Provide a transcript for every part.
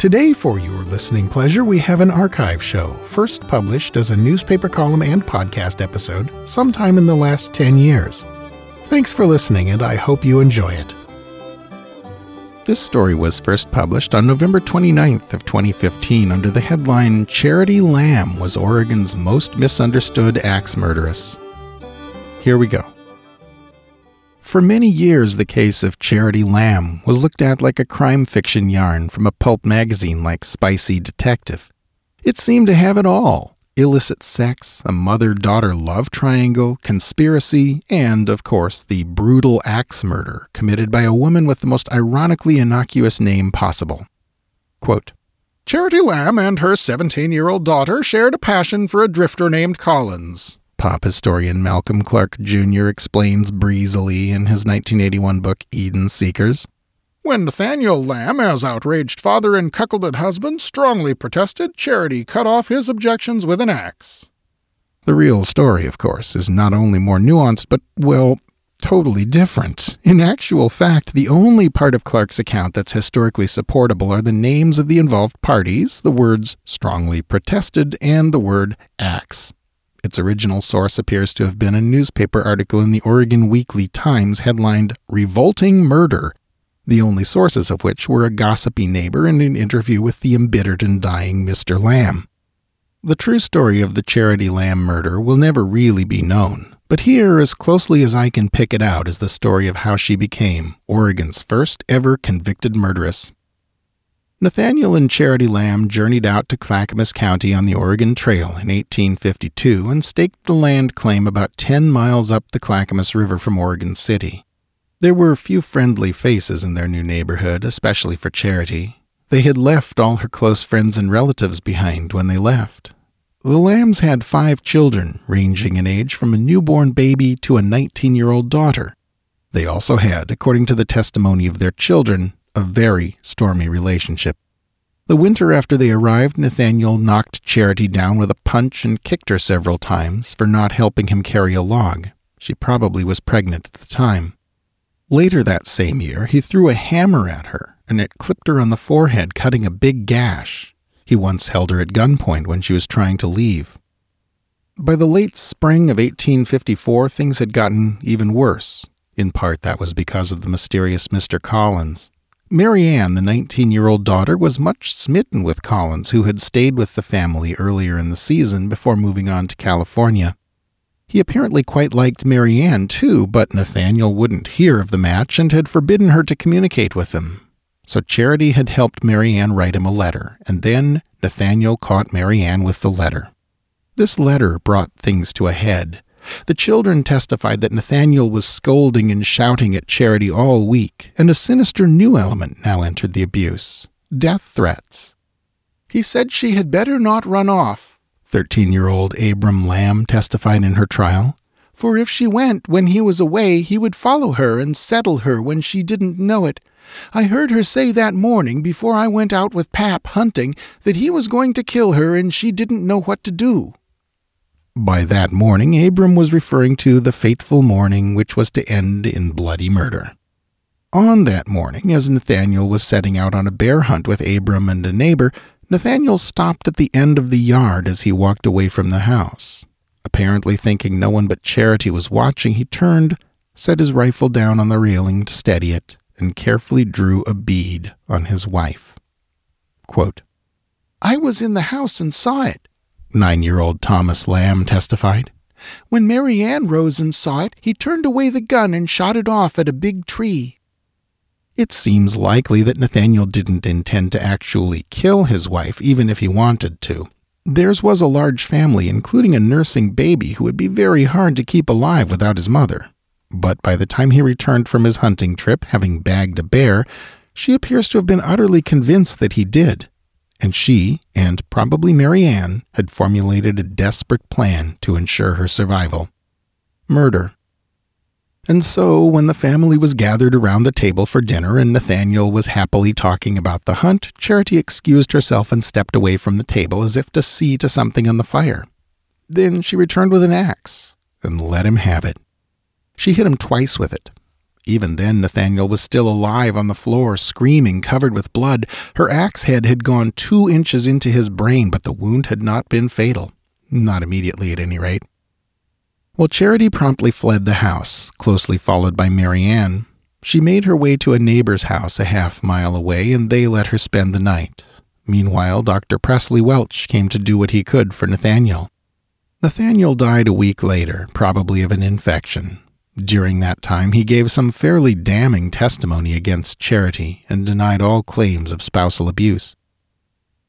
Today, for your listening pleasure, we have an archive show, first published as a newspaper column and podcast episode sometime in the last 10 years. Thanks for listening, and I hope you enjoy it. This story was first published on November 29th of 2015 under the headline Charity Lamb was Oregon's most misunderstood axe murderess. Here we go. For many years, the case of Charity Lamb was looked at like a crime fiction yarn from a pulp magazine like Spicy Detective. It seemed to have it all illicit sex, a mother daughter love triangle, conspiracy, and, of course, the brutal axe murder committed by a woman with the most ironically innocuous name possible. Quote, Charity Lamb and her 17 year old daughter shared a passion for a drifter named Collins. Pop historian Malcolm Clark Jr. explains breezily in his 1981 book Eden Seekers. When Nathaniel Lamb, as outraged father and cuckolded husband, strongly protested, Charity cut off his objections with an axe. The real story, of course, is not only more nuanced, but, well, totally different. In actual fact, the only part of Clark's account that's historically supportable are the names of the involved parties, the words strongly protested, and the word axe. Its original source appears to have been a newspaper article in the Oregon Weekly Times headlined Revolting Murder, the only sources of which were a gossipy neighbor and an interview with the embittered and dying Mr. Lamb. The true story of the Charity Lamb murder will never really be known, but here, as closely as I can pick it out, is the story of how she became Oregon's first ever convicted murderess. Nathaniel and Charity Lamb journeyed out to Clackamas County on the Oregon Trail in 1852 and staked the land claim about 10 miles up the Clackamas River from Oregon City. There were few friendly faces in their new neighborhood, especially for Charity. They had left all her close friends and relatives behind when they left. The Lambs had five children, ranging in age from a newborn baby to a 19 year old daughter. They also had, according to the testimony of their children, a very stormy relationship. The winter after they arrived, Nathaniel knocked Charity down with a punch and kicked her several times for not helping him carry a log. She probably was pregnant at the time. Later that same year, he threw a hammer at her, and it clipped her on the forehead, cutting a big gash. He once held her at gunpoint when she was trying to leave. By the late spring of 1854, things had gotten even worse. In part, that was because of the mysterious Mr. Collins. Mary Ann, the 19 year old daughter, was much smitten with Collins, who had stayed with the family earlier in the season before moving on to California. He apparently quite liked Mary Ann, too, but Nathaniel wouldn't hear of the match and had forbidden her to communicate with him. So Charity had helped Mary Ann write him a letter, and then Nathaniel caught Mary Ann with the letter. This letter brought things to a head. The children testified that Nathaniel was scolding and shouting at Charity all week, and a sinister new element now entered the abuse death threats. He said she had better not run off, 13 year old Abram Lamb testified in her trial. For if she went when he was away, he would follow her and settle her when she didn't know it. I heard her say that morning before I went out with Pap hunting that he was going to kill her and she didn't know what to do. By that morning, Abram was referring to the fateful morning which was to end in bloody murder. On that morning, as Nathaniel was setting out on a bear hunt with Abram and a neighbor, Nathaniel stopped at the end of the yard as he walked away from the house. Apparently thinking no one but Charity was watching, he turned, set his rifle down on the railing to steady it, and carefully drew a bead on his wife. Quote, I was in the house and saw it, nine year old Thomas Lamb testified. When Mary Ann rose and saw it, he turned away the gun and shot it off at a big tree. It seems likely that Nathaniel didn't intend to actually kill his wife, even if he wanted to. Theirs was a large family, including a nursing baby who would be very hard to keep alive without his mother. But by the time he returned from his hunting trip, having bagged a bear, she appears to have been utterly convinced that he did. And she, and probably Mary Ann, had formulated a desperate plan to ensure her survival murder. And so, when the family was gathered around the table for dinner and Nathaniel was happily talking about the hunt, Charity excused herself and stepped away from the table as if to see to something on the fire. Then she returned with an axe and let him have it. She hit him twice with it. Even then, Nathaniel was still alive on the floor, screaming, covered with blood. Her axe head had gone two inches into his brain, but the wound had not been fatal. Not immediately, at any rate. Well, Charity promptly fled the house, closely followed by Mary Ann. She made her way to a neighbor's house a half mile away, and they let her spend the night. Meanwhile, Dr. Presley Welch came to do what he could for Nathaniel. Nathaniel died a week later, probably of an infection. During that time, he gave some fairly damning testimony against Charity and denied all claims of spousal abuse.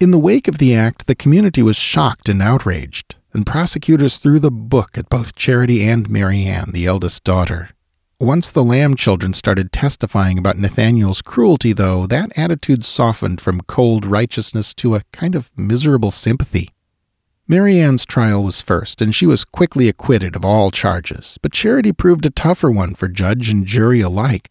In the wake of the act, the community was shocked and outraged, and prosecutors threw the book at both Charity and Mary Ann, the eldest daughter. Once the Lamb children started testifying about Nathaniel's cruelty, though, that attitude softened from cold righteousness to a kind of miserable sympathy. Mary Ann's trial was first, and she was quickly acquitted of all charges, but Charity proved a tougher one for judge and jury alike.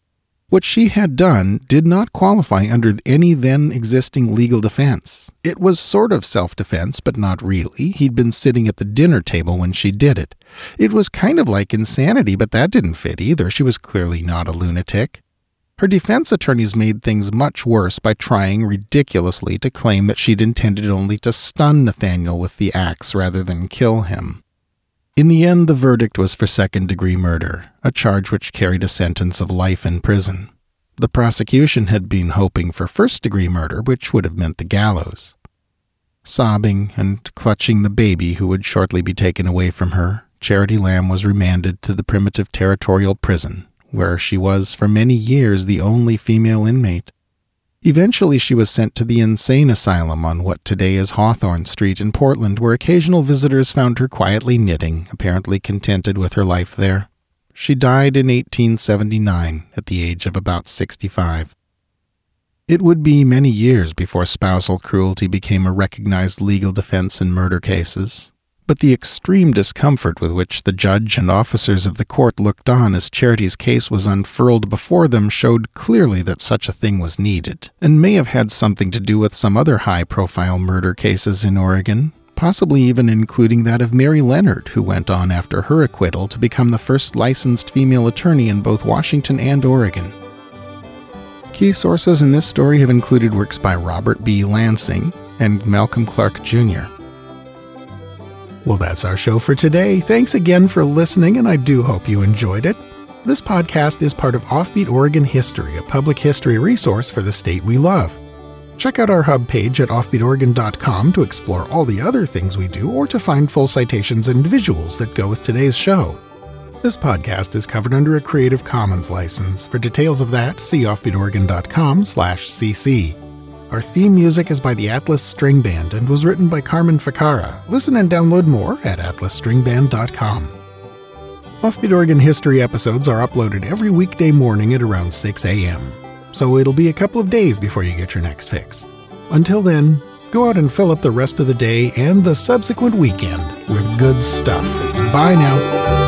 What she had done did not qualify under any then existing legal defense. It was sort of self defense, but not really. He'd been sitting at the dinner table when she did it. It was kind of like insanity, but that didn't fit either. She was clearly not a lunatic. Her defense attorneys made things much worse by trying ridiculously to claim that she'd intended only to stun Nathaniel with the axe rather than kill him. In the end, the verdict was for second degree murder, a charge which carried a sentence of life in prison. The prosecution had been hoping for first degree murder, which would have meant the gallows. Sobbing and clutching the baby who would shortly be taken away from her, Charity Lamb was remanded to the primitive territorial prison where she was for many years the only female inmate. Eventually, she was sent to the insane asylum on what today is Hawthorne Street in Portland, where occasional visitors found her quietly knitting, apparently contented with her life there. She died in 1879 at the age of about 65. It would be many years before spousal cruelty became a recognized legal defense in murder cases, but the extreme discomfort with which the judge and officers of the court looked on as Charity's case was unfurled before them showed clearly that such a thing was needed, and may have had something to do with some other high profile murder cases in Oregon, possibly even including that of Mary Leonard, who went on after her acquittal to become the first licensed female attorney in both Washington and Oregon. Key sources in this story have included works by Robert B. Lansing and Malcolm Clark Jr. Well, that's our show for today. Thanks again for listening, and I do hope you enjoyed it. This podcast is part of Offbeat Oregon History, a public history resource for the state we love. Check out our hub page at offbeatoregon.com to explore all the other things we do or to find full citations and visuals that go with today's show. This podcast is covered under a Creative Commons license. For details of that, see offbeatoregon.com/cc. Our theme music is by the Atlas String Band and was written by Carmen Ficara. Listen and download more at atlasstringband.com. Offbeat Oregon History episodes are uploaded every weekday morning at around 6 a.m., so it'll be a couple of days before you get your next fix. Until then, go out and fill up the rest of the day and the subsequent weekend with good stuff. Bye now.